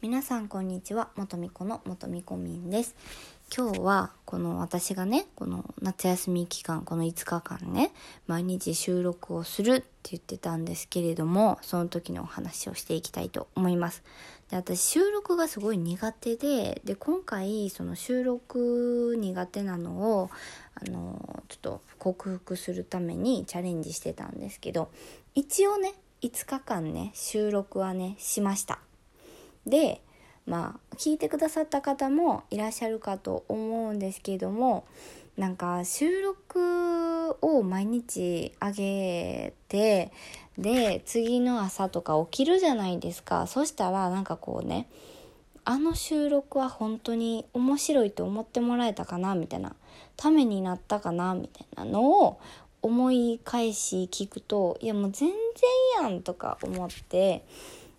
皆さんこんにちは。元美子の元美子みんです。今日はこの私がねこの夏休み期間この5日間ね毎日収録をするって言ってたんですけれどもその時のお話をしていきたいと思います。で私収録がすごい苦手でで今回その収録苦手なのをあのちょっと克服するためにチャレンジしてたんですけど一応ね5日間ね収録はねしました。でまあ聞いてくださった方もいらっしゃるかと思うんですけどもなんか収録を毎日あげてで次の朝とか起きるじゃないですか。そしたらなんかこうねあの収録は本当に面白いと思ってもらえたかなみたいな。ためになったかなみたいなのを思い返し聞くといやもう全然やんとか思って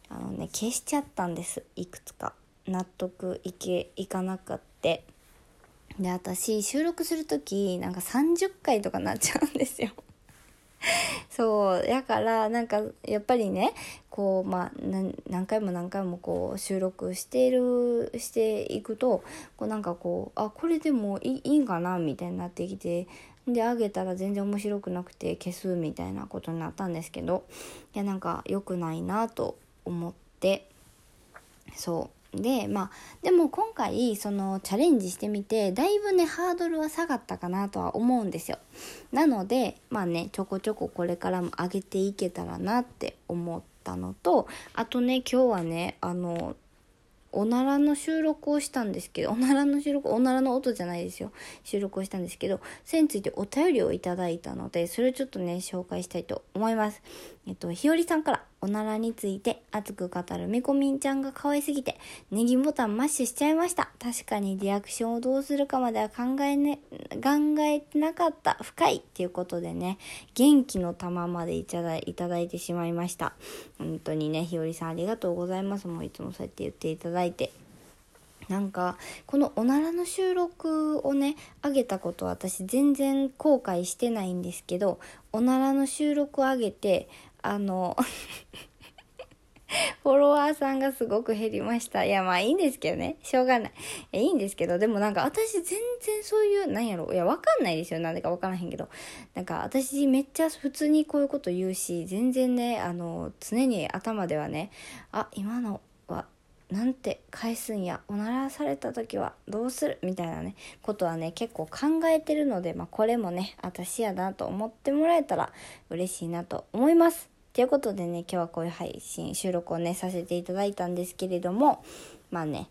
あのね消しちゃったんです。いくつか。納得いけいかなかって。で私収録する時なんか30回とかなっちゃうんですよ。そう。やからなんかやっぱりねこうまあ何回も何回もこう収録してるしていくとこうなんかこうあこれでもいいいんかなみたいになってきてであげたら全然面白くなくて消すみたいなことになったんですけどいやなんか良くないなと思ってそうでまあでも今回そのチャレンジしてみてだいぶねハードルは下がったかなとは思うんですよなのでまあねちょこちょここれからも上げていけたらなって思ったのとあとね今日はねあのおならの収録をしたんですけど、おならの収録、おならの音じゃないですよ。収録をしたんですけど、それについてお便りをいただいたので、それをちょっとね、紹介したいと思います。えっと、ひよりさんから、おならについて熱く語るみこみんちゃんが可愛すぎて、ネギボタンマッシュしちゃいました。確かにリアクションをどうするかまでは考えね、考えてなかった。深いっていうことでね、元気の玉までいただいただいてしまいました。本当にね、ひよりさんありがとうございます。もういつもそうやって言っていただいて。なんかこのおならの収録をねあげたことは私全然後悔してないんですけどおならの収録をあげてあの フォロワーさんがすごく減りました。いや、まあいいんですけどね。しょうがない。いいんですけど、でもなんか私全然そういう、なんやろ。いや、わかんないですよ。なんでかわからへんけど。なんか私めっちゃ普通にこういうこと言うし、全然ね、あの、常に頭ではね、あ、今のなんて返すんやおならされた時はどうする？みたいなねことはね結構考えてるので、まあ、これもね私やなと思ってもらえたら嬉しいなと思います。ということでね今日はこういう配信収録をねさせていただいたんですけれどもまあね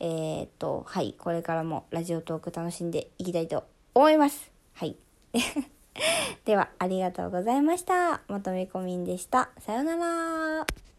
えー、っとはいこれからもラジオトーク楽しんでいきたいと思います。はい ではありがとうございました。まとめこみんでした。さよなら。